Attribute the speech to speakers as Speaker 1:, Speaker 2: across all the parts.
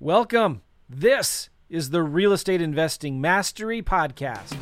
Speaker 1: Welcome. This is the Real Estate Investing Mastery Podcast.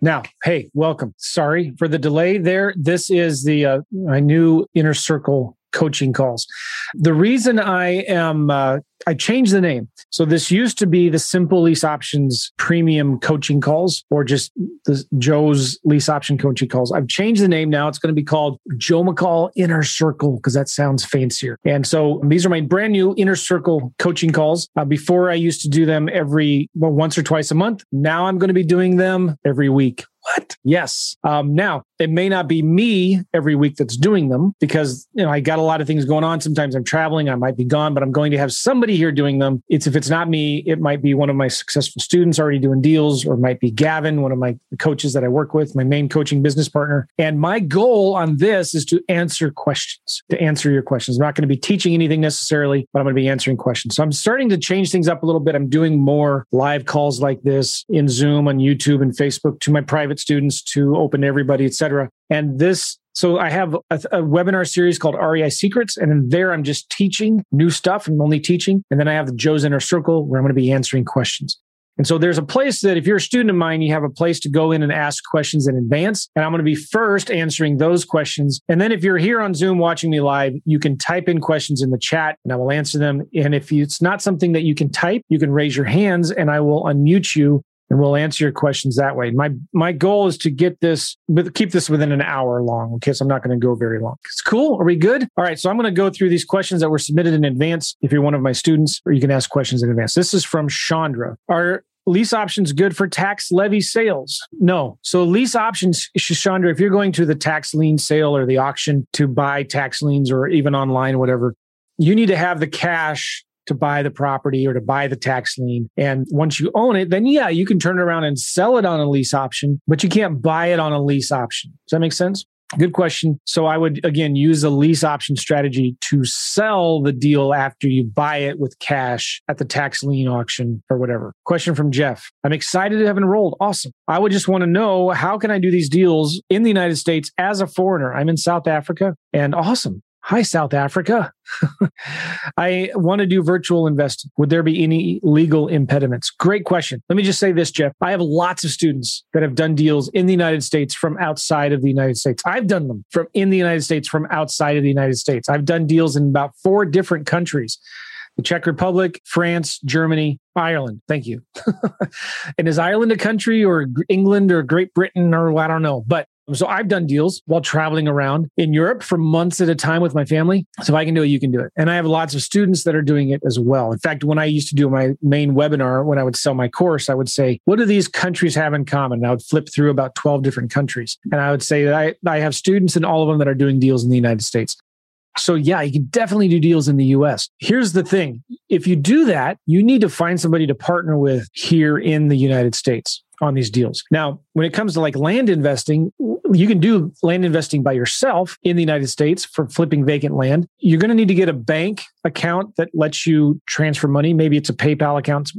Speaker 1: Now, hey, welcome. Sorry for the delay there. This is the uh, my new inner circle coaching calls. The reason I am, uh, I changed the name. So this used to be the Simple Lease Options Premium Coaching Calls or just the Joe's Lease Option Coaching Calls. I've changed the name now. It's going to be called Joe McCall Inner Circle because that sounds fancier. And so these are my brand new Inner Circle coaching calls. Uh, before I used to do them every, well, once or twice a month. Now I'm going to be doing them every week what? Yes. Um, now, it may not be me every week that's doing them because, you know, I got a lot of things going on. Sometimes I'm traveling, I might be gone, but I'm going to have somebody here doing them. It's if it's not me, it might be one of my successful students already doing deals, or it might be Gavin, one of my coaches that I work with, my main coaching business partner. And my goal on this is to answer questions, to answer your questions. I'm not going to be teaching anything necessarily, but I'm going to be answering questions. So I'm starting to change things up a little bit. I'm doing more live calls like this in Zoom, on YouTube, and Facebook to my private students to open to everybody, et And this so I have a, a, webinar series called REI Secrets, and then there I'm just teaching new stuff. I'm only teaching, and then I have the Joe's Inner Circle where I'm going to be answering questions. And so there's a place that if you're a student of mine, you have a place to go in and ask questions in advance. And I'm going to be first answering those questions. And then if you're here on Zoom watching me live, you can type in questions in the chat and I will answer them. And if it's not something that you can type, you can raise your hands and I will unmute you and we'll answer your questions that way. My my goal is to get this, but keep this within an hour long. Okay, so I'm not going to go very long. It's cool. Are we good? All right. So I'm going to go through these questions that were submitted in advance. If you're one of my students, or you can ask questions in advance. This is from Chandra. Are lease options good for tax levy sales? No. So lease options, Chandra, if you're going to the tax lien sale or the auction to buy tax liens or even online, whatever, you need to have the cash to buy the property or to buy the tax lien. And once you own it, then yeah, you can turn it around and sell it on a lease option, but you can't buy it on a lease option. Does that make sense? Good question. So I would again use a lease option strategy to sell the deal after you buy it with cash at the tax lien auction or whatever. Question from Jeff. I'm excited to have enrolled. Awesome. I would just want to know how can I do these deals in the United States as a foreigner? I'm in South Africa and awesome. Hi, South Africa. I want to do virtual investing. Would there be any legal impediments? Great question. Let me just say this, Jeff. I have lots of students that have done deals in the United States from outside of the United States. I've done them from in the United States from outside of the United States. I've done deals in about four different countries the Czech Republic, France, Germany, Ireland. Thank you. and is Ireland a country or England or Great Britain or I don't know, but so I've done deals while traveling around in Europe for months at a time with my family. So if I can do it, you can do it. And I have lots of students that are doing it as well. In fact, when I used to do my main webinar, when I would sell my course, I would say, what do these countries have in common? And I would flip through about 12 different countries. And I would say that I, I have students in all of them that are doing deals in the United States. So yeah, you can definitely do deals in the US. Here's the thing. If you do that, you need to find somebody to partner with here in the United States on these deals. Now, when it comes to like land investing, you can do land investing by yourself in the United States for flipping vacant land. You're going to need to get a bank account that lets you transfer money. Maybe it's a PayPal account.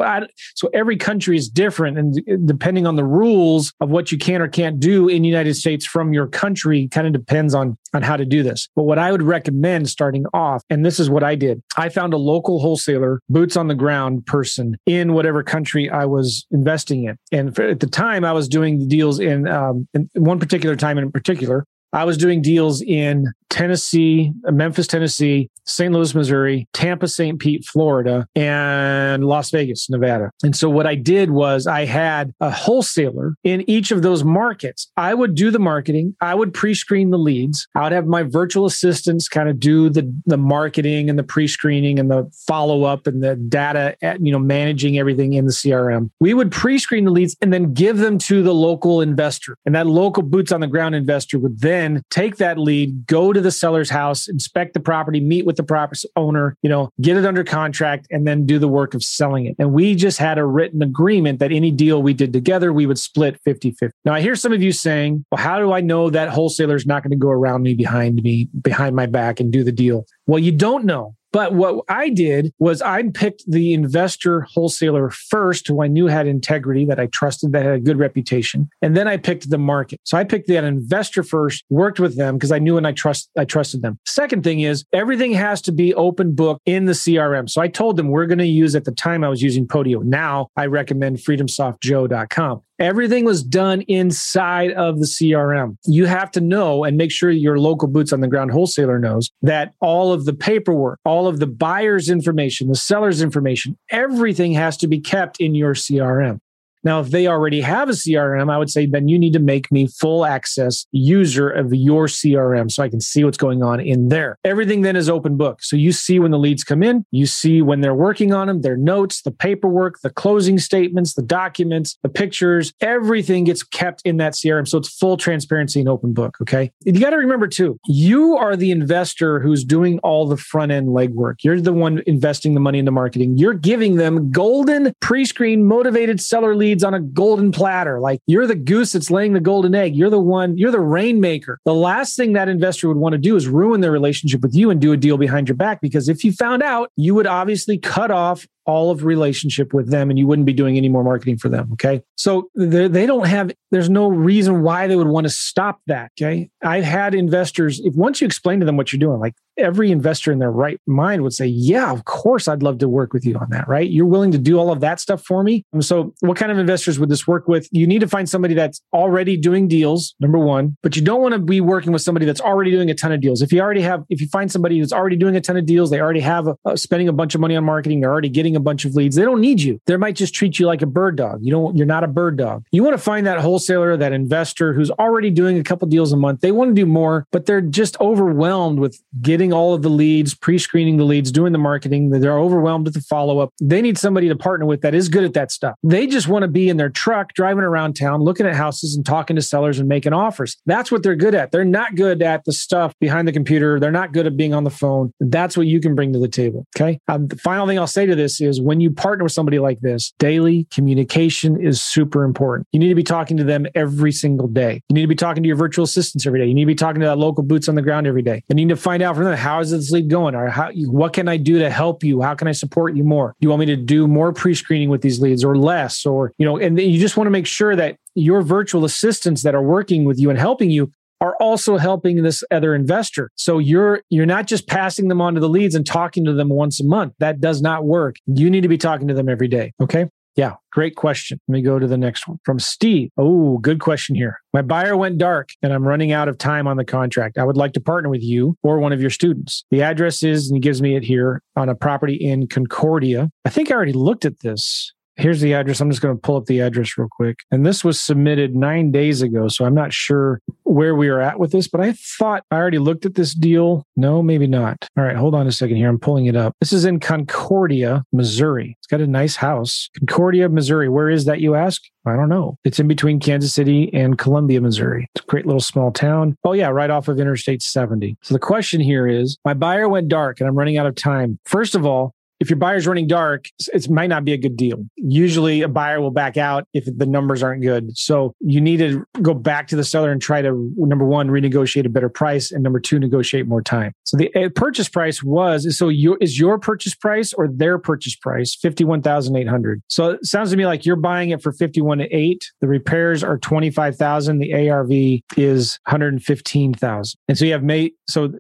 Speaker 1: So every country is different. And uh, depending on the rules of what you can or can't do in the United States from your country kind of depends on, on how to do this. But what I would recommend starting off, and this is what I did, I found a local wholesaler, boots on the ground person in whatever country I was investing in. And at the time, I was doing deals in, um, in one particular time in particular, I was doing deals in Tennessee, Memphis, Tennessee, St. Louis, Missouri, Tampa, St. Pete, Florida, and Las Vegas, Nevada. And so what I did was I had a wholesaler in each of those markets. I would do the marketing. I would pre-screen the leads. I would have my virtual assistants kind of do the, the marketing and the pre-screening and the follow-up and the data, at, you know, managing everything in the CRM. We would pre-screen the leads and then give them to the local investor. And that local boots on the ground investor would then take that lead, go to the seller's house, inspect the property, meet with the property owner, you know, get it under contract, and then do the work of selling it. And we just had a written agreement that any deal we did together, we would split 50 50. Now, I hear some of you saying, well, how do I know that wholesaler is not going to go around me behind me, behind my back and do the deal? Well, you don't know But what I did was I picked the investor wholesaler first, who I knew had integrity, that I trusted, that had a good reputation. And then I picked the market. So I picked that investor first, worked with them because I knew and I trust I trusted them. Second thing is everything has to be open book in the CRM. So I told them we're going to use at the time I was using Podio. Now I recommend freedomsoftjoe.com. Everything was done inside of the CRM. You have to know and make sure your local boots on the ground wholesaler knows that all of the paperwork, all of the buyer's information, the seller's information, everything has to be kept in your CRM. Now, if they already have a CRM, I would say then you need to make me full access user of your CRM so I can see what's going on in there. Everything then is open book. So you see when the leads come in, you see when they're working on them, their notes, the paperwork, the closing statements, the documents, the pictures, everything gets kept in that CRM. So it's full transparency and open book. Okay. You got to remember too, you are the investor who's doing all the front end legwork. You're the one investing the money into marketing. You're giving them golden pre screen motivated seller leads on a golden platter. Like you're the goose that's laying the golden egg. You're the one, you're the rainmaker. The last thing that investor would want to do is ruin their relationship with you and do a deal behind your back because if you found out, you would obviously cut off all of relationship with them and you wouldn't be doing any more marketing for them. Okay. So they don't have, there's no reason why they would want to stop that. Okay. I've had investors, if once you explain to them what you're doing, like every investor in their right mind would say, Yeah, of course, I'd love to work with you on that, right? You're willing to do all of that stuff for me. So, what kind of investors would this work with? You need to find somebody that's already doing deals, number one, but you don't want to be working with somebody that's already doing a ton of deals. If you already have, if you find somebody who's already doing a ton of deals, they already have a, spending a bunch of money on marketing, they're already getting a bunch of leads, they don't need you. They might just treat you like a bird dog. You don't, you're not a bird dog. You want to find that wholesaler, that investor who's already doing a couple deals a month. They want to do more, but they're just overwhelmed with getting all of the leads leads, pre screening the leads, doing the marketing. They're overwhelmed with the follow up. They need somebody to partner with that is good at that stuff. They just want to be in their truck driving around town, looking at houses and talking to sellers and making offers. That's what they're good at. They're not good at the stuff behind the computer. They're not good at being on the phone. That's what you can bring to the table. Okay. Um, the final thing I'll say to this is when you partner with somebody like this, daily communication is super important. You need to be talking to them every single day. You need to be talking to your virtual assistants every day. You need to be talking to that local boots on the ground every day. And you need to find out from them how is this lead going? Or how, what can I do to help you? How can I support you more? Do you want me to do more pre-screening with these leads or less? Or, you know, and you just want to make sure that your virtual assistants that are working with you and helping you are also helping this other investor. So you're you're not just passing them on to the leads and talking to them once a month. That does not work. You need to be talking to them every day. Okay. Yeah, great question. Let me go to the next one from Steve. Oh, good question here. My buyer went dark and I'm running out of time on the contract. I would like to partner with you or one of your students. The address is, and he gives me it here on a property in Concordia. I think I already looked at this here's the address. I'm just going to pull up the address real quick. And this was submitted nine days ago. So I'm not sure where we are at with this, but I thought I already looked at this deal. No, maybe not. All right, hold on a second here. I'm pulling it up. This is in Concordia, Missouri. It's got a nice house. Concordia, Missouri. Where is that, you ask? I don't know. It's in between Kansas City and Columbia, Missouri. It's a great little small town. Oh, yeah, right off of Interstate 70. So the question here is my buyer went dark and I'm running out of time. First of all, if your buyer's running dark, it might not be a good deal. Usually a buyer will back out if the numbers aren't good. So you need to go back to the seller and try to, number one, renegotiate a better price. And number two, negotiate more time. So the uh, purchase price was, so your, is your purchase price or their purchase price 51,800. So it sounds to me like you're buying it for 51,800. The repairs are 25,000. The ARV is 115,000. And so you have made, so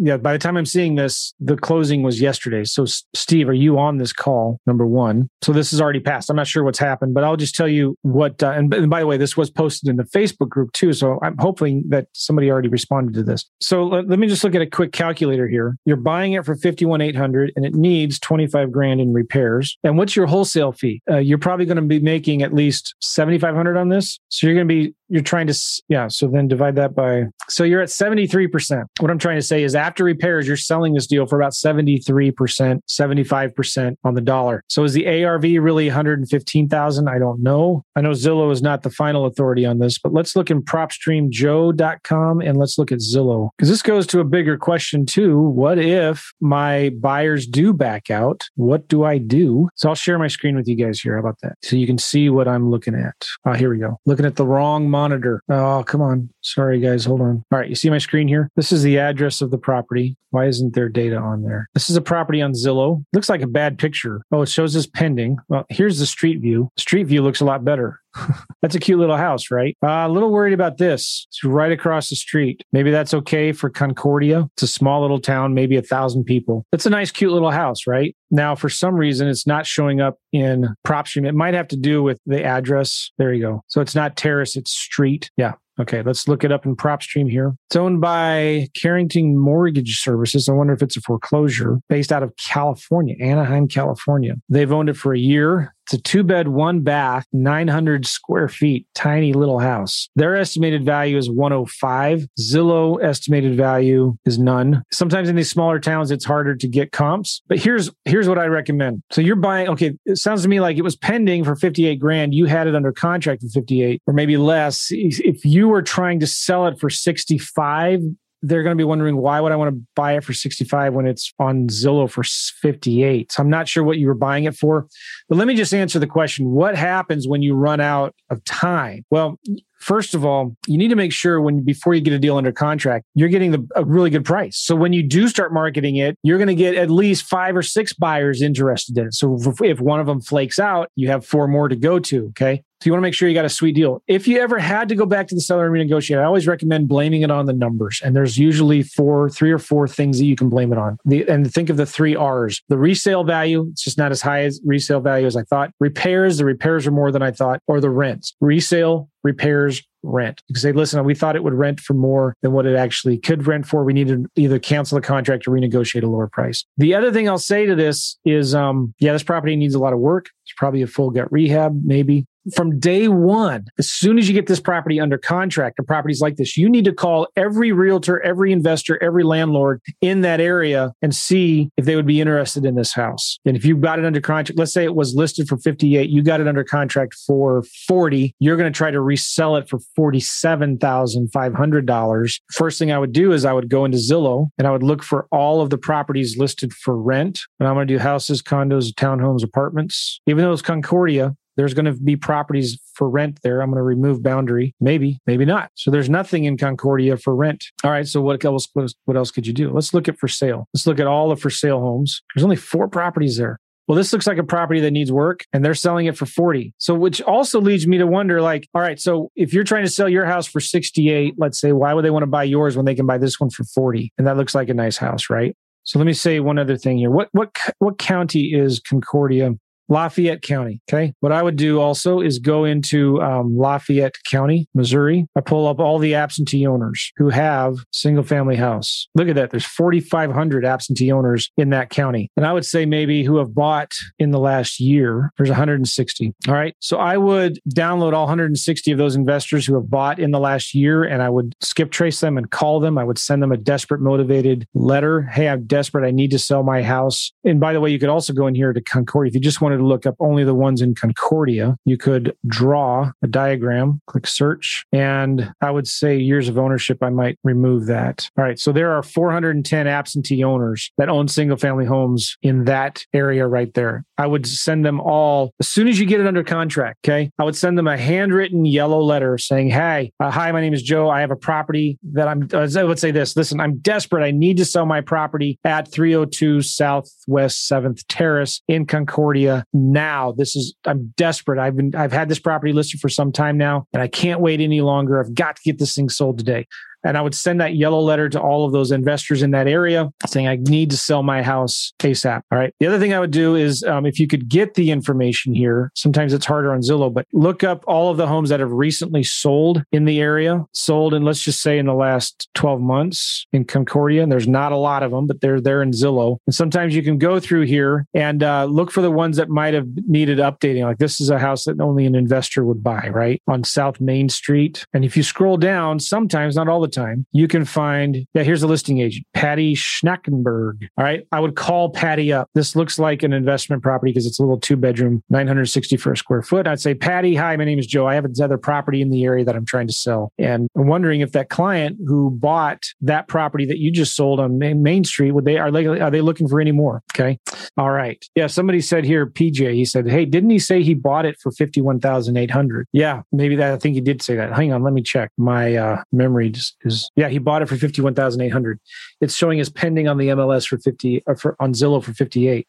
Speaker 1: yeah, by the time I'm seeing this, the closing was yesterday. So, Steve, are you on this call? Number one. So this is already passed. I'm not sure what's happened, but I'll just tell you what. Uh, and, and, by the way, this was posted in the Facebook group too. So I'm hoping that somebody already responded to this. So let, let me just look at a quick calculator here. You're buying it for 51,800 and it needs 25 grand in repairs. And what's your wholesale fee? Uh, you're probably going to be making at least 7,500 on this. So you're going to be you're trying to yeah so then divide that by so you're at 73% what i'm trying to say is after repairs you're selling this deal for about 73% 75% on the dollar. So is the arv really 115000 i don't know. I know zillow is not the final authority on this but let's look in propstreamjoe.com and let's look at zillow. Because this goes to a bigger question too. What if my buyers do back out? What do i do? So i'll share my screen with you guys here. How about that? So you can see what i'm looking at. Uh, here we go. Looking at the wrong monitor. Oh, come on. Sorry, guys. Hold on. All right. You see my screen here? This is the address of the property. Why isn't there data on there? This is a property on Zillow. Looks like a bad picture. Oh, it shows us pending. Well, here's the street view. Street view looks a lot better. that's a cute little house, right? Uh, a little worried about this. It's right across the street. Maybe that's okay for Concordia. It's a small little town, maybe a thousand people. It's a nice, cute little house, right? Now, for some reason, it's not showing up in PropStream. It might have to do with the address. There you go. So it's not terrace, it's street. Yeah. Okay, let's look it up in PropStream here. It's owned by Carrington Mortgage Services. I wonder if it's a foreclosure based out of California, Anaheim, California. They've owned it for a year. It's a two bed, one bath, 900 square feet, tiny little house. Their estimated value is 105. Zillow estimated value is none. Sometimes in these smaller towns, it's harder to get comps. But here's here's what I recommend. So you're buying. Okay, it sounds to me like it was pending for 58 grand. You had it under contract for 58 or maybe less. If you were trying to sell it for 65, they're going to be wondering why would I want to buy it for 65 when it's on Zillow for 58. So I'm not sure what you were buying it for. But let me just answer the question. What happens when you run out of time? Well, First of all, you need to make sure when before you get a deal under contract, you're getting the, a really good price. So when you do start marketing it, you're going to get at least five or six buyers interested in it. So if, if one of them flakes out, you have four more to go to. Okay. So you want to make sure you got a sweet deal. If you ever had to go back to the seller and renegotiate, I always recommend blaming it on the numbers. And there's usually four, three or four things that you can blame it on. The, and think of the three R's. The resale value, it's just not as high as resale value as I thought. Repairs, the repairs are more than I thought, or the rents. Resale, repairs, rent. You can say, listen, we thought it would rent for more than what it actually could rent for. We need to either cancel the contract or renegotiate a lower price. The other thing I'll say to this is, um, yeah, this property needs a lot of work. It's probably a full gut rehab, maybe from day one, as soon as you get this property under contract, or properties like this, you need to call every realtor, every investor, every landlord in that area and see if they would be interested in this house. And if you got it under contract, let's say it was listed for 58, you got it under contract for 40, you're going to try to resell it for $47,500. First thing I would do is I would go into Zillow and I would look for all of the properties listed for rent. And I'm going to do houses, condos, townhomes, apartments. Even though it's Concordia, there's going to be properties for rent there. I'm going to remove boundary. Maybe, maybe not. So there's nothing in Concordia for rent. All right. So what else, what else could you do? Let's look at for sale. Let's look at all the for sale homes. There's only four properties there. Well, this looks like a property that needs work and they're selling it for 40. So, which also leads me to wonder like, all right, so if you're trying to sell your house for 68, let's say, why would they want to buy yours when they can buy this one for 40? And that looks like a nice house, right? So let me say one other thing here. What what what county is Concordia Lafayette County. Okay. What I would do also is go into um, Lafayette County, Missouri. I pull up all the absentee owners who have single family house. Look at that. There's 4,500 absentee owners in that county. And I would say maybe who have bought in the last year, there's 160. All right. So I would download all 160 of those investors who have bought in the last year and I would skip trace them and call them. I would send them a desperate, motivated letter. Hey, I'm desperate. I need to sell my house. And by the way, you could also go in here to Concord if you just wanted to look up only the ones in Concordia, you could draw a diagram, click search, and I would say years of ownership, I might remove that. All right. So there are 410 absentee owners that own single family homes in that area right there. I would send them all as soon as you get it under contract. Okay. I would send them a handwritten yellow letter saying, Hey, uh, hi, my name is Joe. I have a property that I'm, uh, I would say this listen, I'm desperate. I need to sell my property at 302 Southwest 7th Terrace in Concordia now. This is, I'm desperate. I've been, I've had this property listed for some time now and I can't wait any longer. I've got to get this thing sold today. And I would send that yellow letter to all of those investors in that area saying, I need to sell my house ASAP. All right. The other thing I would do is um, if you could get the information here, sometimes it's harder on Zillow, but look up all of the homes that have recently sold in the area, sold in, let's just say in the last 12 months in Concordia. And there's not a lot of them, but they're there in Zillow. And sometimes you can go through here and uh, look for the ones that might have needed updating. Like this is a house that only an investor would buy, right? On South Main Street. And if you scroll down, sometimes, not all the the time, you can find, yeah, here's a listing agent, Patty Schnackenberg. All right. I would call Patty up. This looks like an investment property because it's a little two bedroom, 964 square foot. I'd say, Patty, hi, my name is Joe. I have another property in the area that I'm trying to sell. And I'm wondering if that client who bought that property that you just sold on Main Street, would they, are they, are they looking for any more? Okay. All right. Yeah. Somebody said here, PJ, he said, Hey, didn't he say he bought it for 51,800? Yeah. Maybe that, I think he did say that. Hang on. Let me check. My uh, memory is, is, yeah, he bought it for 51,800. It's showing as pending on the MLS for 50, uh, for, on Zillow for 58.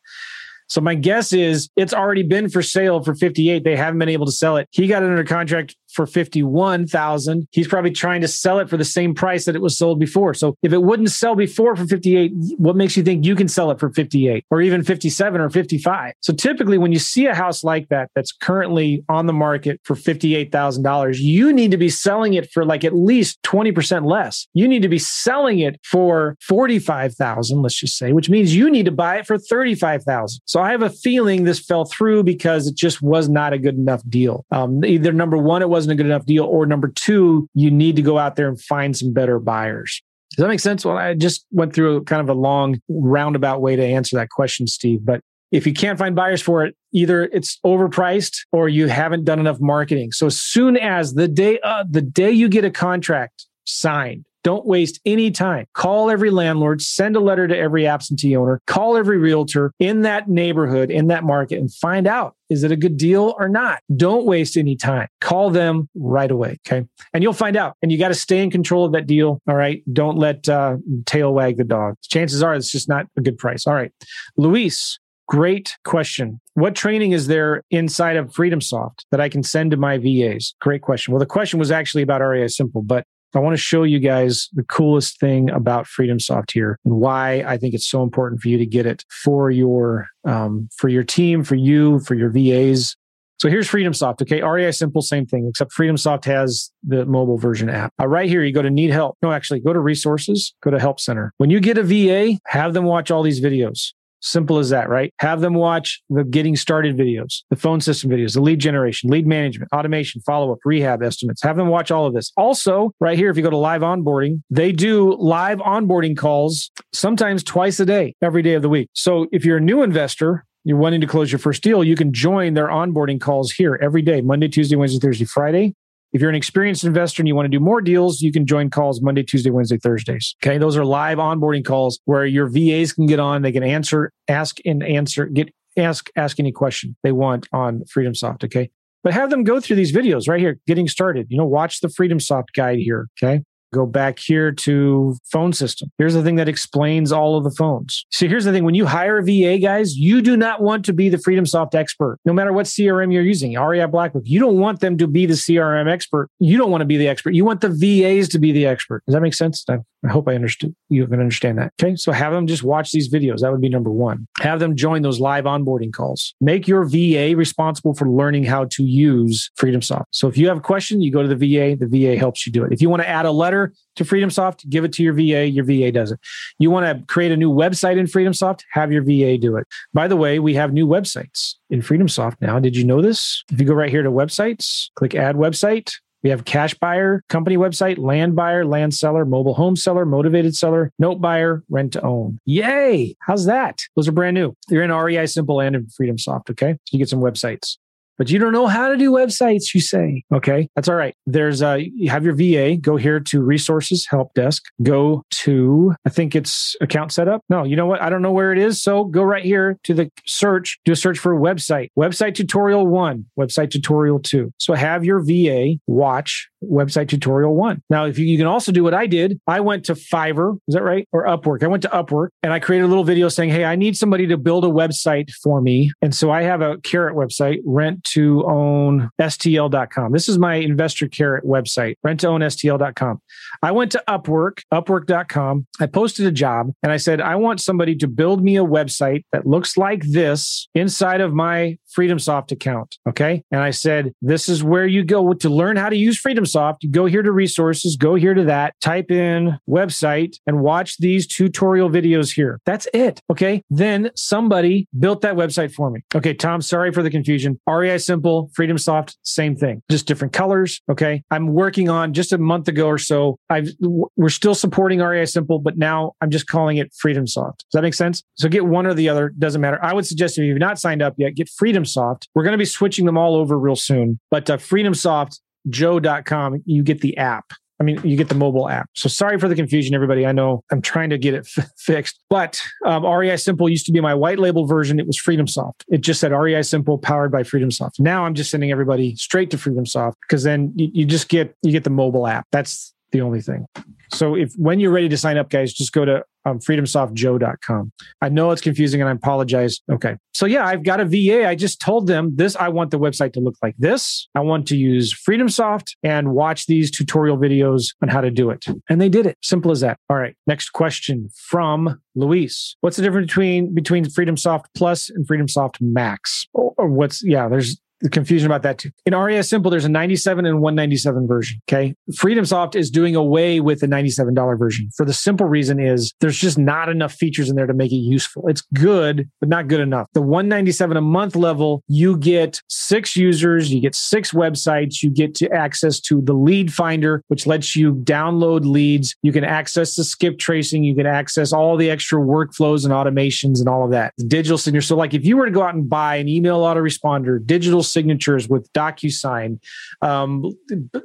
Speaker 1: So my guess is it's already been for sale for 58. They haven't been able to sell it. He got it under contract for 51,000. He's probably trying to sell it for the same price that it was sold before. So if it wouldn't sell before for 58, what makes you think you can sell it for 58 or even 57 or 55? So typically when you see a house like that that's currently on the market for $58,000, you need to be selling it for like at least 20% less. You need to be selling it for 45,000, let's just say, which means you need to buy it for 35,000. So I have a feeling this fell through because it just was not a good enough deal. Um, either number one, it was wasn't a good enough deal. Or number two, you need to go out there and find some better buyers. Does that make sense? Well, I just went through kind of a long roundabout way to answer that question, Steve. But if you can't find buyers for it, either it's overpriced or you haven't done enough marketing. So as soon as the day uh, the day you get a contract signed, don't waste any time. Call every landlord, send a letter to every absentee owner, call every realtor in that neighborhood, in that market, and find out is it a good deal or not? Don't waste any time. Call them right away. Okay. And you'll find out. And you got to stay in control of that deal. All right. Don't let uh, tail wag the dog. Chances are it's just not a good price. All right. Luis, Great question. What training is there inside of FreedomSoft that I can send to my VAs? Great question. Well, the question was actually about REI Simple, but I want to show you guys the coolest thing about FreedomSoft here and why I think it's so important for you to get it for your um, for your team, for you, for your VAs. So here's FreedomSoft. Okay, REI Simple, same thing, except FreedomSoft has the mobile version app. Uh, right here, you go to Need Help. No, actually, go to Resources, go to Help Center. When you get a VA, have them watch all these videos. Simple as that, right? Have them watch the getting started videos, the phone system videos, the lead generation, lead management, automation, follow up, rehab estimates. Have them watch all of this. Also, right here, if you go to live onboarding, they do live onboarding calls sometimes twice a day, every day of the week. So if you're a new investor, you're wanting to close your first deal, you can join their onboarding calls here every day, Monday, Tuesday, Wednesday, Thursday, Friday. If you're an experienced investor and you want to do more deals, you can join calls Monday, Tuesday, Wednesday, Thursdays. Okay. Those are live onboarding calls where your VAs can get on. They can answer, ask and answer, get ask, ask any question they want on FreedomSoft. Okay. But have them go through these videos right here, getting started. You know, watch the FreedomSoft guide here. Okay. Go back here to phone system. Here's the thing that explains all of the phones. So here's the thing. When you hire VA, guys, you do not want to be the FreedomSoft expert, no matter what CRM you're using, REI Blackbook. You don't want them to be the CRM expert. You don't want to be the expert. You want the VAs to be the expert. Does that make sense? I hope I understood. You can understand that. Okay. So have them just watch these videos. That would be number one. Have them join those live onboarding calls. Make your VA responsible for learning how to use FreedomSoft. So if you have a question, you go to the VA, the VA helps you do it. If you want to add a letter to FreedomSoft, give it to your VA, your VA does it. You want to create a new website in FreedomSoft, have your VA do it. By the way, we have new websites in FreedomSoft now. Did you know this? If you go right here to websites, click add website, we have cash buyer, company website, land buyer, land seller, mobile home seller, motivated seller, note buyer, rent to own. Yay. How's that? Those are brand new. They're in REI Simple and in FreedomSoft. Okay. So you get some websites but you don't know how to do websites, you say. Okay, that's all right. There's uh you have your VA, go here to resources, help desk, go to I think it's account setup. No, you know what? I don't know where it is. So go right here to the search, do a search for website, website tutorial one, website tutorial two. So have your VA watch website tutorial one. Now, if you, you can also do what I did, I went to Fiverr, is that right? Or Upwork. I went to Upwork and I created a little video saying, Hey, I need somebody to build a website for me. And so I have a carrot website, rent to own STL.com. This is my investor carrot website, rent to own STL.com. I went to Upwork, Upwork.com. I posted a job and I said, I want somebody to build me a website that looks like this inside of my FreedomSoft account. Okay. And I said, this is where you go to learn how to use FreedomSoft go here to resources, go here to that, type in website and watch these tutorial videos here. That's it. Okay. Then somebody built that website for me. Okay. Tom, sorry for the confusion. REI Simple, FreedomSoft, same thing, just different colors. Okay. I'm working on just a month ago or so. I've, we're still supporting REI Simple, but now I'm just calling it FreedomSoft. Does that make sense? So get one or the other. Doesn't matter. I would suggest if you've not signed up yet, get FreedomSoft. We're going to be switching them all over real soon, but uh, FreedomSoftJoe.com, you get the app. I mean, you get the mobile app. So sorry for the confusion, everybody. I know I'm trying to get it f- fixed, but um, REI Simple used to be my white label version. It was FreedomSoft. It just said REI Simple powered by FreedomSoft. Now I'm just sending everybody straight to FreedomSoft because then you, you just get you get the mobile app. That's the only thing. So if when you're ready to sign up, guys, just go to um, freedomsoftjoe.com. I know it's confusing and I apologize. Okay. So yeah, I've got a VA. I just told them this. I want the website to look like this. I want to use FreedomSoft and watch these tutorial videos on how to do it. And they did it. Simple as that. All right. Next question from Luis. What's the difference between between FreedomSoft Plus and FreedomSoft Max? Or, or what's yeah, there's the confusion about that too. In REI Simple, there's a 97 and 197 version. Okay. FreedomSoft is doing away with the $97 version for the simple reason is there's just not enough features in there to make it useful. It's good, but not good enough. The 197 a month level, you get six users, you get six websites, you get to access to the lead finder, which lets you download leads. You can access the skip tracing. You can access all the extra workflows and automations and all of that. The digital signature. So like if you were to go out and buy an email autoresponder, digital signatures with DocuSign, um,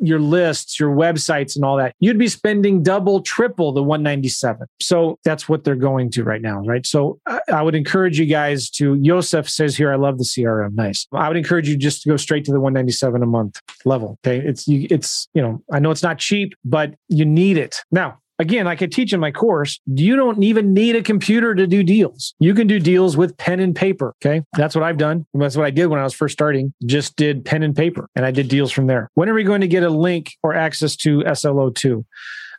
Speaker 1: your lists, your websites, and all that, you'd be spending double, triple the 197. So that's what they're going to right now, right? So I, I would encourage you guys to. Yosef says here, I love the CRM. Nice. I would encourage you just to go straight to the 197 a month level. Okay, it's you, it's you know I know it's not cheap, but you need it now again, I teach in my course, you don't even need a computer to do deals. You can do deals with pen and paper. Okay. That's what I've done. That's what I did when I was first starting. Just did pen and paper and I did deals from there. When are we going to get a link or access to SLO2?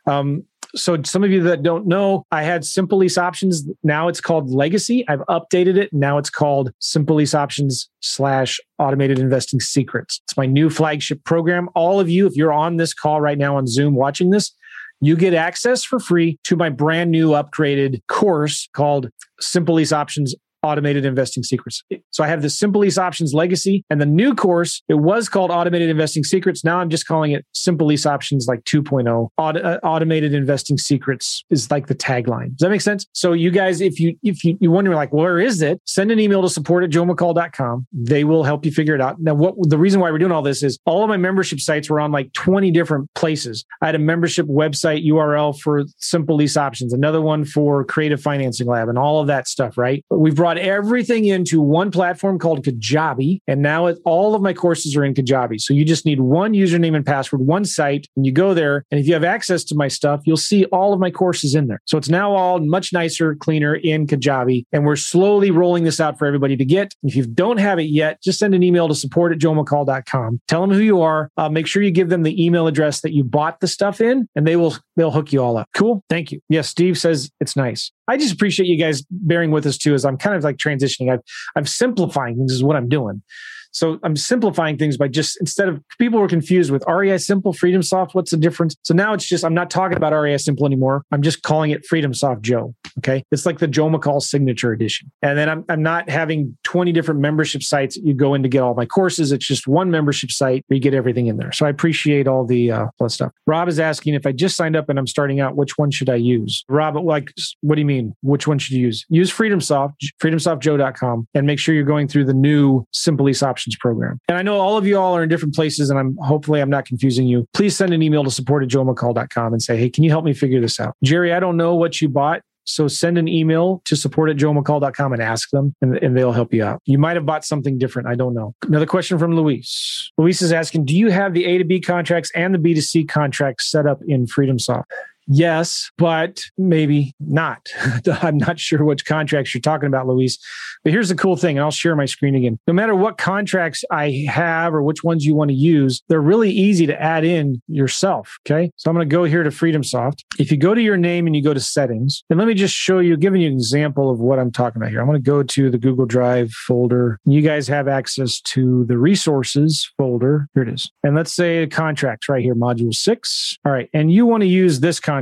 Speaker 1: Um, so some of you that don't know, I had Simple Lease Options. Now it's called Legacy. I've updated it. Now it's called Simple Lease Options slash Automated Investing Secrets. It's my new flagship program. All of you, if you're on this call right now on Zoom watching this, you get access for free to my brand new upgraded course called Simple Lease Options Automated Investing Secrets. So I have the Simple Lease Options Legacy and the new course. It was called Automated Investing Secrets. Now I'm just calling it Simple Lease Options like 2.0. Auto, uh, Automated Investing Secrets is like the tagline. Does that make sense? So you guys, if you if you you wonder like where is it, send an email to support at joemccall.com. They will help you figure it out. Now, what the reason why we're doing all this is all of my membership sites were on like 20 different places. I had a membership website URL for Simple Lease Options, another one for Creative Financing Lab, and all of that stuff. Right? We've brought everything into one platform called Kajabi. And now it, all of my courses are in Kajabi. So you just need one username and password, one site, and you go there. And if you have access to my stuff, you'll see all of my courses in there. So it's now all much nicer, cleaner in Kajabi. And we're slowly rolling this out for everybody to get. If you don't have it yet, just send an email to support at joemccall.com. Tell them who you are. Uh, make sure you give them the email address that you bought the stuff in, and they will they'll hook you all up. Cool. Thank you. Yes, Steve says it's nice. I just appreciate you guys bearing with us too, as I'm kind of like transitioning. I've, I'm simplifying things is what I'm doing. So I'm simplifying things by just instead of people were confused with REI Simple, FreedomSoft. What's the difference? So now it's just I'm not talking about REI Simple anymore. I'm just calling it FreedomSoft Joe. Okay, it's like the Joe McCall Signature Edition. And then I'm I'm not having 20 different membership sites that you go in to get all my courses. It's just one membership site where you get everything in there. So I appreciate all the uh, stuff. Rob is asking if I just signed up and I'm starting out, which one should I use? Rob, like, what do you mean? Which one should you use? Use FreedomSoft, FreedomSoftJoe.com, and make sure you're going through the new Simple Lease option options program. And I know all of you all are in different places, and I'm hopefully I'm not confusing you. Please send an email to support at joemccall.com and say, hey, can you help me figure this out? Jerry, I don't know what you bought. So send an email to support at joemccall.com and ask them, and, and, they'll help you out. You might have bought something different. I don't know. Another question from Luis. Luis is asking, do you have the A to B contracts and the B to C contracts set up in FreedomSoft? Yes, but maybe not. I'm not sure which contracts you're talking about, Luis. But here's the cool thing, and I'll share my screen again. No matter what contracts I have or which ones you want to use, they're really easy to add in yourself. Okay. So I'm going to go here to FreedomSoft. If you go to your name and you go to settings, and let me just show you, giving you an example of what I'm talking about here. I'm going to go to the Google Drive folder. You guys have access to the resources folder. Here it is. And let's say contracts right here, module six. All right. And you want to use this contract,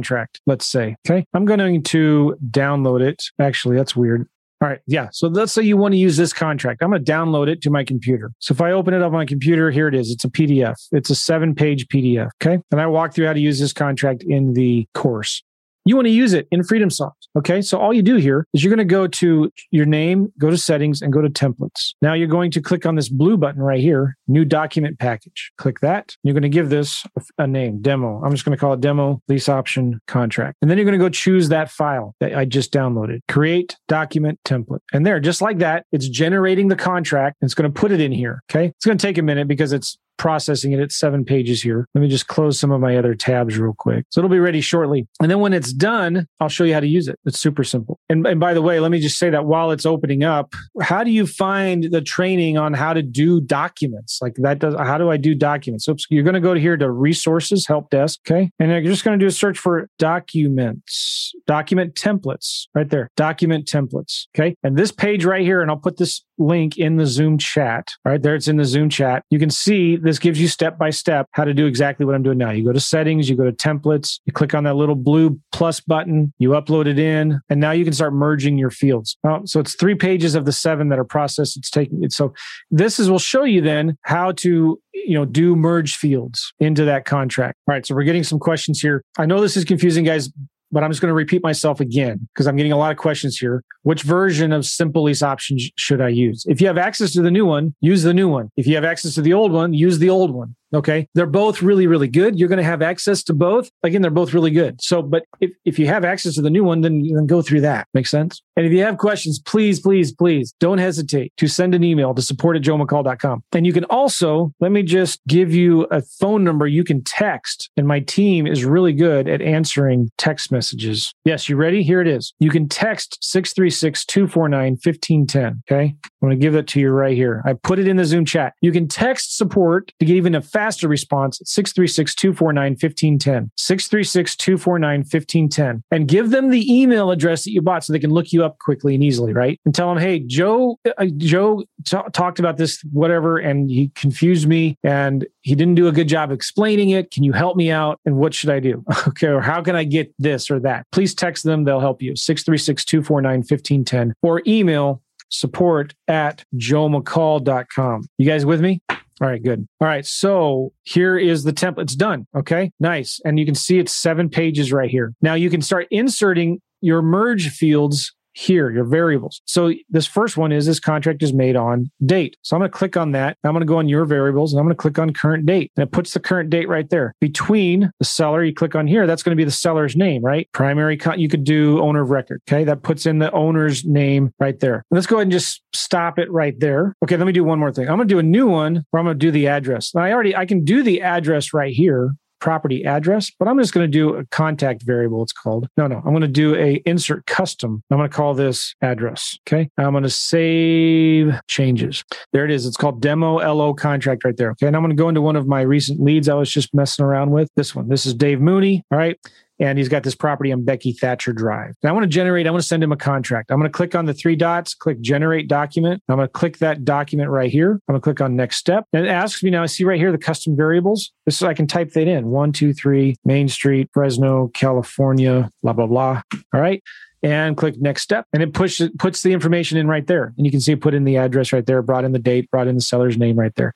Speaker 1: let's say. Okay. I'm going to download it. Actually, that's weird. All right. Yeah. So let's say you want to use this contract. I'm going to download it to my computer. So if I open it up on my computer, here it is. It's a PDF. It's a seven page PDF. Okay. And I walk through how to use this contract in the course you want to use it in FreedomSoft. Okay. So all you do here is you're going to go to your name, go to settings and go to templates. Now you're going to click on this blue button right here, new document package. Click that. You're going to give this a name, demo. I'm just going to call it demo lease option contract. And then you're going to go choose that file that I just downloaded, create document template. And there, just like that, it's generating the contract. It's going to put it in here. Okay. It's going to take a minute because it's processing it. It's seven pages here. Let me just close some of my other tabs real quick. So it'll be ready shortly. And then when it's done, I'll show you how to use it. It's super simple. And, and by the way, let me just say that while it's opening up, how do you find the training on how to do documents? Like that does, how do I do documents? So you're going to go to here to resources, help desk. Okay. And you're just going to do a search for documents, document templates right there, document templates. Okay. And this page right here, and I'll put this link in the Zoom chat. Right there, it's in the Zoom chat. You can see this gives you step by step how to do exactly what I'm doing now. You go to settings, you go to templates, you click on that little blue plus button, you upload it in, and now you can start merging your fields. Oh, so it's three pages of the seven that are processed. It's taking it. So this is will show you then how to you know do merge fields into that contract. All right, so we're getting some questions here. I know this is confusing, guys but I'm just going to repeat myself again because I'm getting a lot of questions here. Which version of simple lease options should I use? If you have access to the new one, use the new one. If you have access to the old one, use the old one. Okay. They're both really, really good. You're going to have access to both. Again, they're both really good. So, but if, if you have access to the new one, then, then go through that. Make sense? And if you have questions, please, please, please don't hesitate to send an email to support at joemccall.com. And you can also, let me just give you a phone number you can text. And my team is really good at answering text messages. Yes, you ready? Here it is. You can text 636 249 1510. Okay. I'm going to give that to you right here. I put it in the Zoom chat. You can text support to get even a faster response at 636 249 1510. 636 249 1510. And give them the email address that you bought so they can look you up quickly and easily, right? And tell them, hey, Joe, uh, Joe t- talked about this, whatever, and he confused me and he didn't do a good job explaining it. Can you help me out? And what should I do? okay. Or how can I get this or that? Please text them. They'll help you. 636 249 1510 or email support at joemccall.com. You guys with me? All right, good. All right, so here is the template. It's done. Okay, nice. And you can see it's seven pages right here. Now you can start inserting your merge fields here, your variables. So this first one is this contract is made on date. So I'm going to click on that. I'm going to go on your variables and I'm going to click on current date. And it puts the current date right there. Between the seller, you click on here, that's going to be the seller's name, right? Primary, con- you could do owner of record. Okay. That puts in the owner's name right there. And let's go ahead and just stop it right there. Okay. Let me do one more thing. I'm going to do a new one where I'm going to do the address. Now I already, I can do the address right here property address, but I'm just going to do a contact variable. It's called. No, no, I'm going to do a insert custom. I'm going to call this address. Okay. I'm going to save changes. There it is. It's called demo LO contract right there. Okay. And I'm going to go into one of my recent leads I was just messing around with. This one. This is Dave Mooney. All right and he's got this property on Becky Thatcher Drive. And I want to generate, I want to send him a contract. I'm going to click on the three dots, click generate document. I'm going to click that document right here. I'm going to click on next step. And it asks me now, I see right here the custom variables. This is, I can type that in one, two, three, Main Street, Fresno, California, blah, blah, blah. All right and click next step. And it pushes puts the information in right there. And you can see it put in the address right there, brought in the date, brought in the seller's name right there.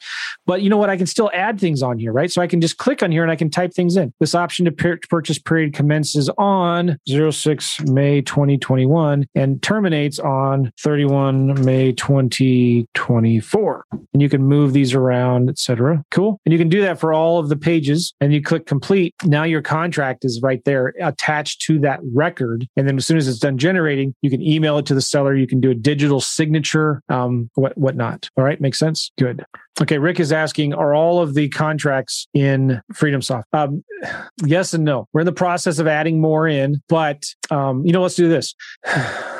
Speaker 1: But you know what? I can still add things on here, right? So I can just click on here and I can type things in. This option to purchase period commences on 06 May 2021 and terminates on 31 May 2024. And you can move these around, etc. Cool. And you can do that for all of the pages and you click complete. Now your contract is right there attached to that record. And then as soon as it's it's done generating, you can email it to the seller. You can do a digital signature, um, what whatnot. All right, makes sense. Good. Okay, Rick is asking, are all of the contracts in FreedomSoft? Um, yes and no. We're in the process of adding more in, but um, you know, let's do this.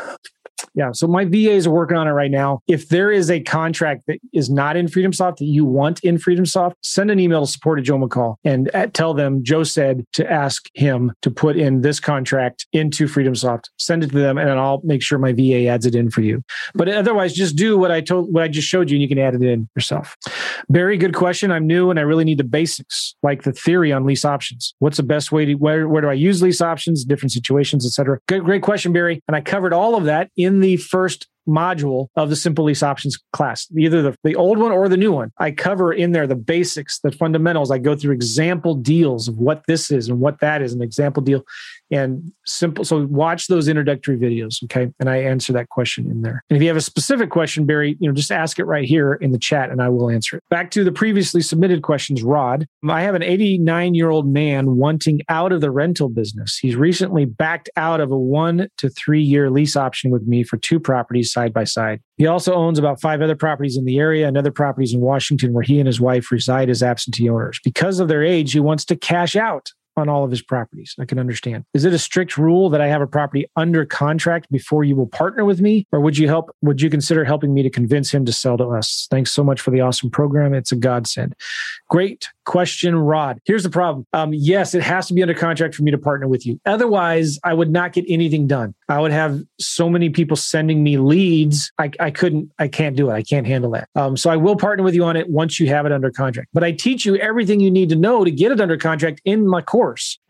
Speaker 1: Yeah. So my VAs are working on it right now. If there is a contract that is not in FreedomSoft that you want in FreedomSoft, send an email to support at Joe McCall and uh, tell them Joe said to ask him to put in this contract into FreedomSoft. Send it to them and I'll make sure my VA adds it in for you. But otherwise, just do what I told, what I just showed you, and you can add it in yourself. Very good question. I'm new and I really need the basics, like the theory on lease options. What's the best way to where, where do I use lease options, different situations, etc. Great question, Barry. And I covered all of that in the first module of the simple lease options class, either the, the old one or the new one. I cover in there the basics, the fundamentals. I go through example deals of what this is and what that is, an example deal and simple. So watch those introductory videos. Okay. And I answer that question in there. And if you have a specific question, Barry, you know, just ask it right here in the chat and I will answer it. Back to the previously submitted questions, Rod. I have an 89 year old man wanting out of the rental business. He's recently backed out of a one to three year lease option with me for two properties side by side. He also owns about five other properties in the area and other properties in Washington where he and his wife reside as absentee owners. Because of their age, he wants to cash out on all of his properties. I can understand. Is it a strict rule that I have a property under contract before you will partner with me? Or would you help, would you consider helping me to convince him to sell to us? Thanks so much for the awesome program. It's a godsend. Great question, Rod. Here's the problem. Um, yes, it has to be under contract for me to partner with you. Otherwise, I would not get anything done. I would have so many people sending me leads. I, I couldn't, I can't do it. I can't handle that. Um, so I will partner with you on it once you have it under contract. But I teach you everything you need to know to get it under contract in my course.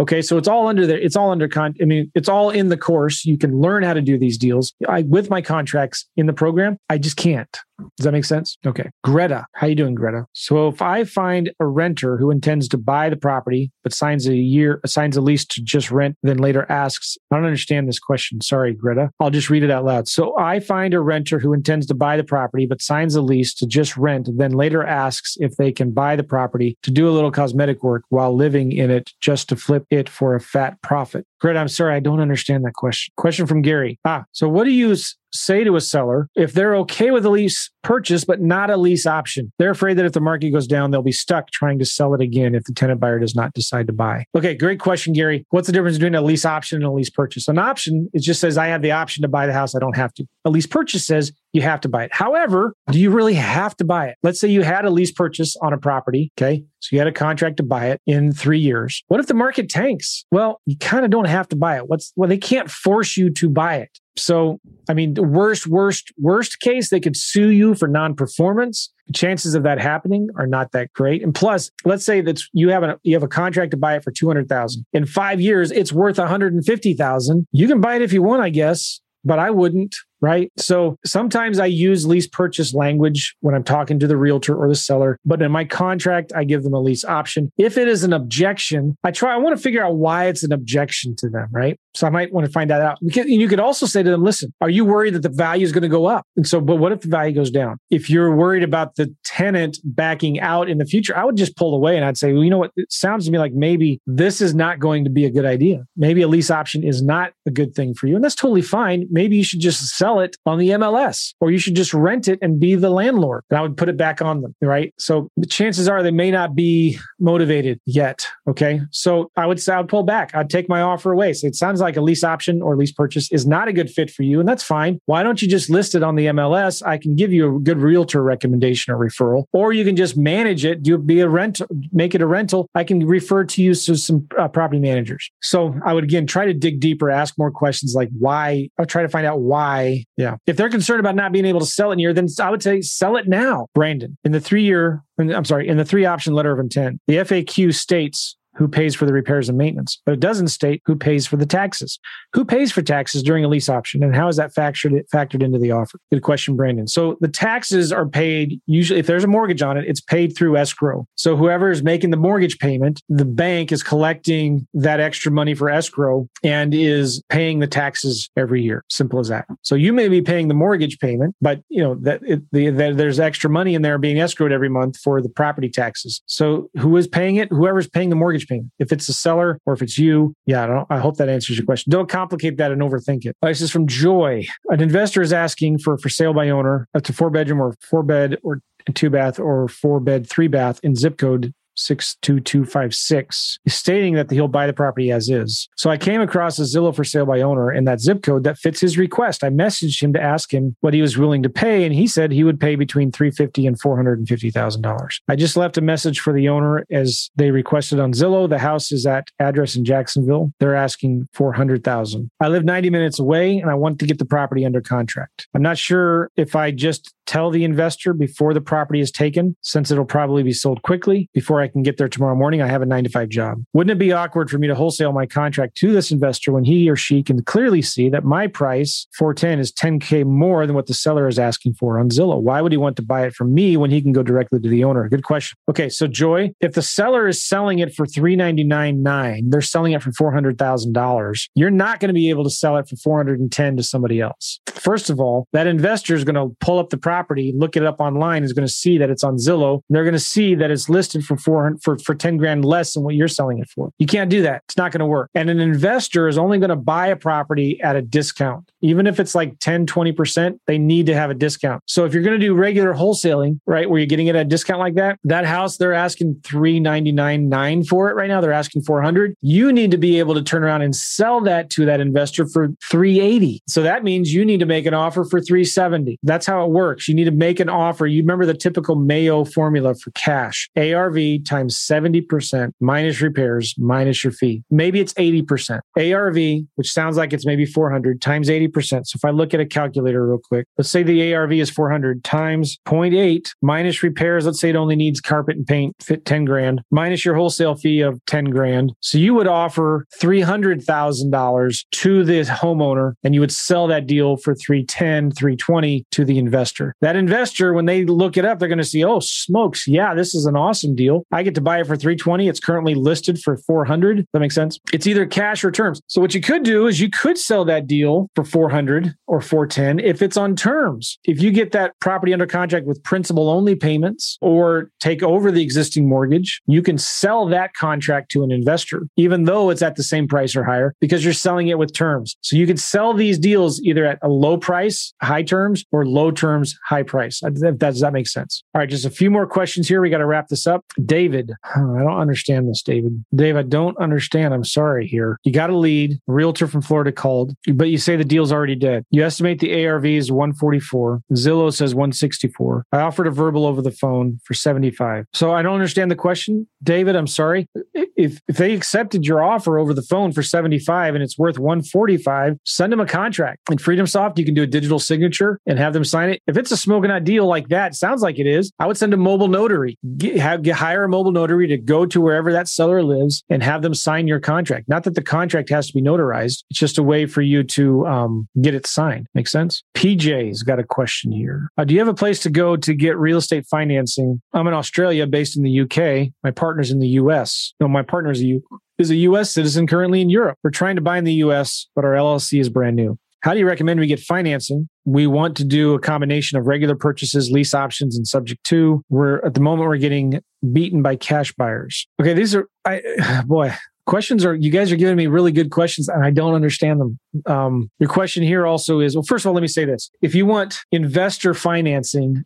Speaker 1: Okay. So it's all under there. It's all under con. I mean, it's all in the course. You can learn how to do these deals. I, with my contracts in the program, I just can't. Does that make sense? Okay. Greta, how you doing, Greta? So if I find a renter who intends to buy the property but signs a year signs a lease to just rent, then later asks, I don't understand this question. Sorry, Greta. I'll just read it out loud. So I find a renter who intends to buy the property but signs a lease to just rent, then later asks if they can buy the property to do a little cosmetic work while living in it just to flip it for a fat profit. Greg, I'm sorry, I don't understand that question. Question from Gary. Ah, so what do you say to a seller if they're okay with a lease purchase, but not a lease option. They're afraid that if the market goes down, they'll be stuck trying to sell it again if the tenant buyer does not decide to buy. Okay, great question, Gary. What's the difference between a lease option and a lease purchase? An option, it just says I have the option to buy the house, I don't have to. A lease purchase says you have to buy it. However, do you really have to buy it? Let's say you had a lease purchase on a property. Okay. So you had a contract to buy it in three years. What if the market tanks? Well, you kind of don't have to buy it. What's well, they can't force you to buy it. So, I mean, the worst, worst, worst case, they could sue you for non-performance. The chances of that happening are not that great. And plus, let's say that you have a you have a contract to buy it for two hundred thousand. In five years, it's worth one hundred and fifty thousand. You can buy it if you want, I guess, but I wouldn't right? So sometimes I use lease purchase language when I'm talking to the realtor or the seller, but in my contract, I give them a lease option. If it is an objection, I try, I want to figure out why it's an objection to them, right? So I might want to find that out. Because you could also say to them, listen, are you worried that the value is going to go up? And so, but what if the value goes down? If you're worried about the tenant backing out in the future, I would just pull away and I'd say, well, you know what? It sounds to me like maybe this is not going to be a good idea. Maybe a lease option is not a good thing for you. And that's totally fine. Maybe you should just sell sell it on the MLS, or you should just rent it and be the landlord. And I would put it back on them, right? So the chances are they may not be motivated yet. Okay. So I would say I'd pull back. I'd take my offer away. So it sounds like a lease option or lease purchase is not a good fit for you. And that's fine. Why don't you just list it on the MLS? I can give you a good realtor recommendation or referral, or you can just manage it, do be a rent, make it a rental. I can refer to you to some uh, property managers. So I would again try to dig deeper, ask more questions like why, I'll try to find out why yeah. If they're concerned about not being able to sell it in a year, then I would say sell it now, Brandon. In the three year, I'm sorry, in the three option letter of intent, the FAQ states who pays for the repairs and maintenance, but it doesn't state who pays for the taxes. Who pays for taxes during a lease option, and how is that factored factored into the offer? Good question, Brandon. So the taxes are paid usually if there's a mortgage on it, it's paid through escrow. So whoever is making the mortgage payment, the bank is collecting that extra money for escrow and is paying the taxes every year. Simple as that. So you may be paying the mortgage payment, but you know that, it, the, there's extra money in there being escrowed every month for the property taxes. So who is paying it? Whoever's paying the mortgage If it's the seller or if it's you, yeah, I, don't, I hope that answers your question. Don't complicate that and overthink it. This is from Joy. An investor is asking for for sale by owner. That's a four bedroom or four bed or two bath or four bed, three bath in zip code 62256, stating that he'll buy the property as is. So I came across a Zillow for sale by owner in that zip code that fits his request. I messaged him to ask him what he was willing to pay, and he said he would pay between 350 and $450,000. I just left a message for the owner as they requested on Zillow. The house is at address in Jacksonville. They're asking 400,000. I live 90 minutes away and I want to get the property under contract. I'm not sure if I just tell the investor before the property is taken, since it'll probably be sold quickly before I can get there tomorrow morning. I have a nine to five job. Wouldn't it be awkward for me to wholesale my contract to this investor when he or she can clearly see that my price, 410, is 10K more than what the seller is asking for on Zillow? Why would he want to buy it from me when he can go directly to the owner? Good question. Okay, so Joy, if the seller is selling it for 399.9, they're selling it for $400,000. You're not going to be able to sell it for 410 to somebody else. First of all, that investor is going to pull up the property property, look it up online, is going to see that it's on Zillow. They're going to see that it's listed for four for for ten grand less than what you're selling it for. You can't do that. It's not going to work. And an investor is only going to buy a property at a discount, even if it's like 10, 20 percent. They need to have a discount. So if you're going to do regular wholesaling, right, where you're getting it at a discount like that, that house they're asking three ninety nine nine for it right now. They're asking four hundred. You need to be able to turn around and sell that to that investor for three eighty. So that means you need to make an offer for three seventy. That's how it works. You need to make an offer. You remember the typical MAO formula for cash ARV times 70% minus repairs minus your fee. Maybe it's 80%. ARV, which sounds like it's maybe 400 times 80%. So if I look at a calculator real quick, let's say the ARV is 400 times 0.8 minus repairs. Let's say it only needs carpet and paint, fit 10 grand, minus your wholesale fee of 10 grand. So you would offer $300,000 to the homeowner and you would sell that deal for 310, 320 to the investor. That investor, when they look it up, they're going to see, oh, smokes. Yeah, this is an awesome deal. I get to buy it for 320. It's currently listed for 400. That makes sense. It's either cash or terms. So what you could do is you could sell that deal for 400 or 410 if it's on terms. If you get that property under contract with principal only payments or take over the existing mortgage, you can sell that contract to an investor, even though it's at the same price or higher, because you're selling it with terms. So you could sell these deals either at a low price, high terms, or low terms, high price. Does that make sense? All right, just a few more questions here. We got to wrap this up. David, I don't understand this, David. Dave, I don't understand. I'm sorry here. You got a lead. realtor from Florida called, but you say the deal's already dead. You estimate the ARV is 144. Zillow says 164. I offered a verbal over the phone for 75. So I don't understand the question. David, I'm sorry. If, if they accepted your offer over the phone for 75 and it's worth 145, send them a contract. In Freedom Soft, you can do a digital signature and have them sign it. If it's a smoking hot deal like that, sounds like it is, I would send a mobile notary. Get, have, get, hire a mobile notary to go to wherever that seller lives and have them sign your contract. Not that the contract has to be notarized. It's just a way for you to um, get it signed. Make sense? PJ's got a question here. Uh, do you have a place to go to get real estate financing? I'm in Australia, based in the UK. My partner's in the US. No, my partner's a U- is a US citizen currently in Europe. We're trying to buy in the US, but our LLC is brand new. How do you recommend we get financing? We want to do a combination of regular purchases, lease options, and subject to. We're at the moment we're getting beaten by cash buyers. Okay, these are I boy, questions are you guys are giving me really good questions and i don't understand them um, your question here also is well first of all let me say this if you want investor financing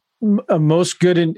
Speaker 1: uh, most good in,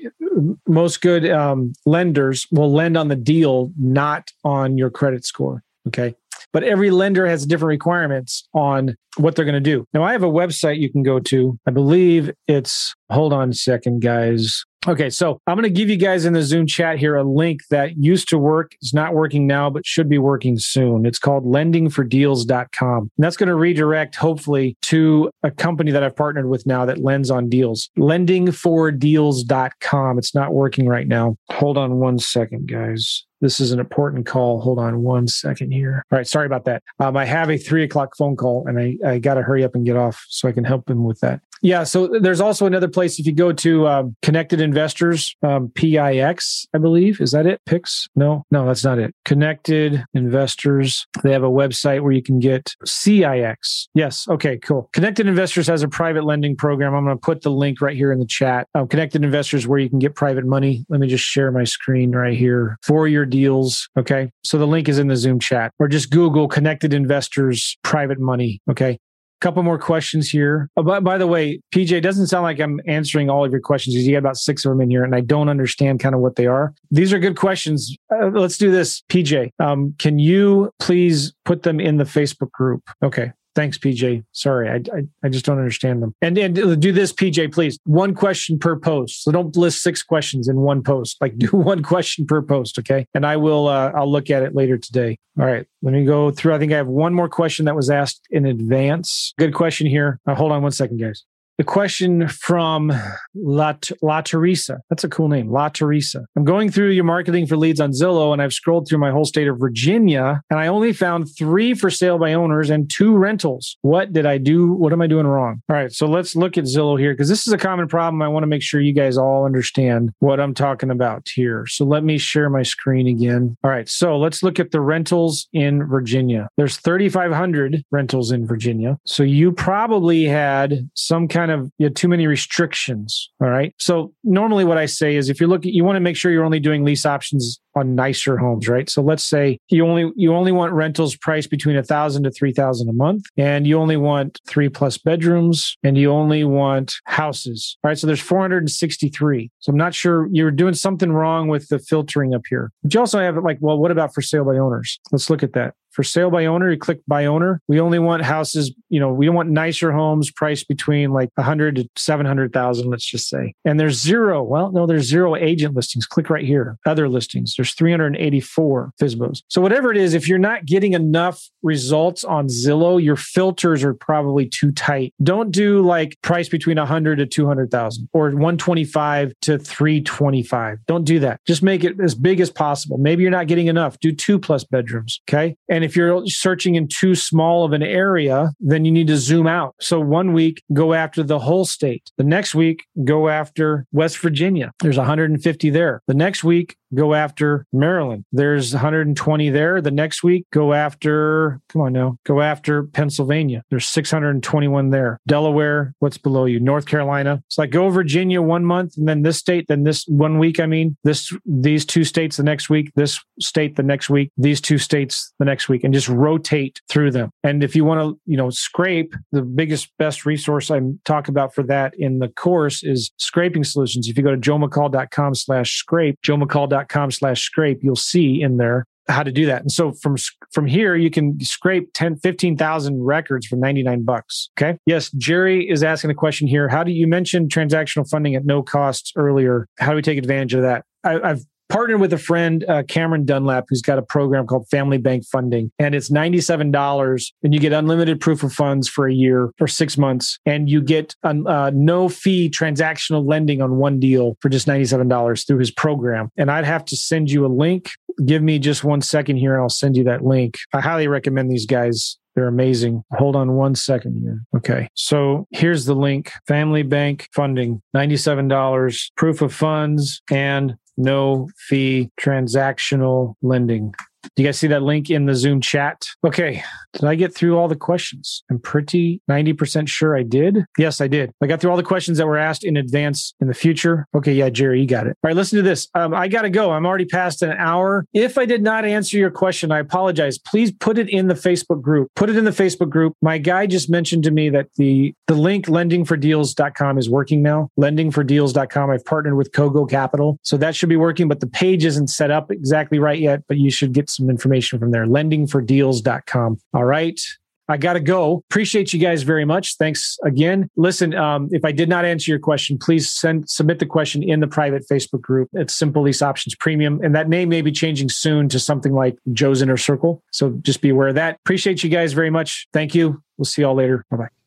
Speaker 1: most good um, lenders will lend on the deal not on your credit score okay but every lender has different requirements on what they're going to do. Now, I have a website you can go to. I believe it's, hold on a second, guys. Okay, so I'm going to give you guys in the Zoom chat here a link that used to work, It's not working now, but should be working soon. It's called lendingfordeals.com. And that's going to redirect, hopefully, to a company that I've partnered with now that lends on deals. Lendingfordeals.com. It's not working right now. Hold on one second, guys. This is an important call. Hold on one second here. All right, sorry about that. Um, I have a three o'clock phone call and I, I got to hurry up and get off so I can help him with that. Yeah. So there's also another place if you go to um, Connected Investors, um, PIX, I believe. Is that it? PIX? No, no, that's not it. Connected Investors. They have a website where you can get CIX. Yes. Okay, cool. Connected Investors has a private lending program. I'm going to put the link right here in the chat. Um, Connected Investors, where you can get private money. Let me just share my screen right here for your deals. Okay. So the link is in the Zoom chat or just Google connected investors private money. Okay couple more questions here. Oh, by, by, the way, PJ, doesn't sound like I'm answering all of your questions because you got about six of them in here and I don't understand kind of what they are. These are good questions. Uh, let's do this. PJ, um, can you please put them in the Facebook group? Okay. Thanks, PJ. Sorry, I, I, I just don't understand them. And and do this, PJ, please. One question per post. So don't list six questions in one post. Like do one question per post, okay? And I will uh, I'll look at it later today. All right, let me go through. I think I have one more question that was asked in advance. Good question here. Uh, hold on one second, guys. The question from La, La Teresa. That's a cool name. La Teresa. I'm going through your marketing for leads on Zillow and I've scrolled through my whole state of Virginia and I only found three for sale by owners and two rentals. What did I do? What am I doing wrong? All right. So let's look at Zillow here because this is a common problem. I want to make sure you guys all understand what I'm talking about here. So let me share my screen again. All right. So let's look at the rentals in Virginia. There's 3,500 rentals in Virginia. So you probably had some kind kind of you had too many restrictions. All right. So normally what I say is if you're looking, you want to make sure you're only doing lease options on nicer homes, right? So let's say you only you only want rentals priced between a thousand to three thousand a month, and you only want three plus bedrooms, and you only want houses. All right. So there's 463. So I'm not sure you're doing something wrong with the filtering up here. But you also have it like, well, what about for sale by owners? Let's look at that for sale by owner, you click by owner. We only want houses, you know, we want nicer homes priced between like 100 to 700,000, let's just say. And there's zero. Well, no, there's zero agent listings. Click right here. Other listings. There's 384 FSBOs. So whatever it is, if you're not getting enough results on Zillow, your filters are probably too tight. Don't do like price between 100 to 200,000 or 125 to 325. Don't do that. Just make it as big as possible. Maybe you're not getting enough. Do two plus bedrooms. Okay. And if you're searching in too small of an area, then you need to zoom out. So one week, go after the whole state. The next week, go after West Virginia. There's 150 there. The next week, go after Maryland. There's 120 there. The next week, go after, come on now, go after Pennsylvania. There's 621 there. Delaware, what's below you? North Carolina. It's like go Virginia one month and then this state, then this one week. I mean, this, these two states the next week, this state the next week, these two states the next week, and just rotate through them. And if you want to, you know, scrape, the biggest, best resource I talk about for that in the course is scraping solutions. If you go to joemccall.com slash scrape, joemccall.com com slash scrape, you'll see in there how to do that. And so from from here, you can scrape 10, 15,000 records for 99 bucks. Okay. Yes. Jerry is asking a question here. How do you mention transactional funding at no costs earlier? How do we take advantage of that? I, I've partnered with a friend, uh, Cameron Dunlap, who's got a program called Family Bank Funding, and it's $97 and you get unlimited proof of funds for a year or six months, and you get uh, no fee transactional lending on one deal for just $97 through his program. And I'd have to send you a link. Give me just one second here and I'll send you that link. I highly recommend these guys. They're amazing. Hold on one second here. Okay. So here's the link Family Bank funding, $97, proof of funds, and no fee transactional lending. Do you guys see that link in the Zoom chat? Okay. Did I get through all the questions? I'm pretty 90% sure I did. Yes, I did. I got through all the questions that were asked in advance in the future. Okay. Yeah, Jerry, you got it. All right. Listen to this. Um, I got to go. I'm already past an hour. If I did not answer your question, I apologize. Please put it in the Facebook group. Put it in the Facebook group. My guy just mentioned to me that the, the link lendingfordeals.com is working now. Lendingfordeals.com. I've partnered with Kogo Capital. So that should be working, but the page isn't set up exactly right yet, but you should get some information from there. Lendingfordeals.com. All right. I got to go. Appreciate you guys very much. Thanks again. Listen, um, if I did not answer your question, please send submit the question in the private Facebook group. It's Simple Lease Options Premium, and that name may be changing soon to something like Joe's Inner Circle. So just be aware of that. Appreciate you guys very much. Thank you. We'll see y'all later. Bye bye.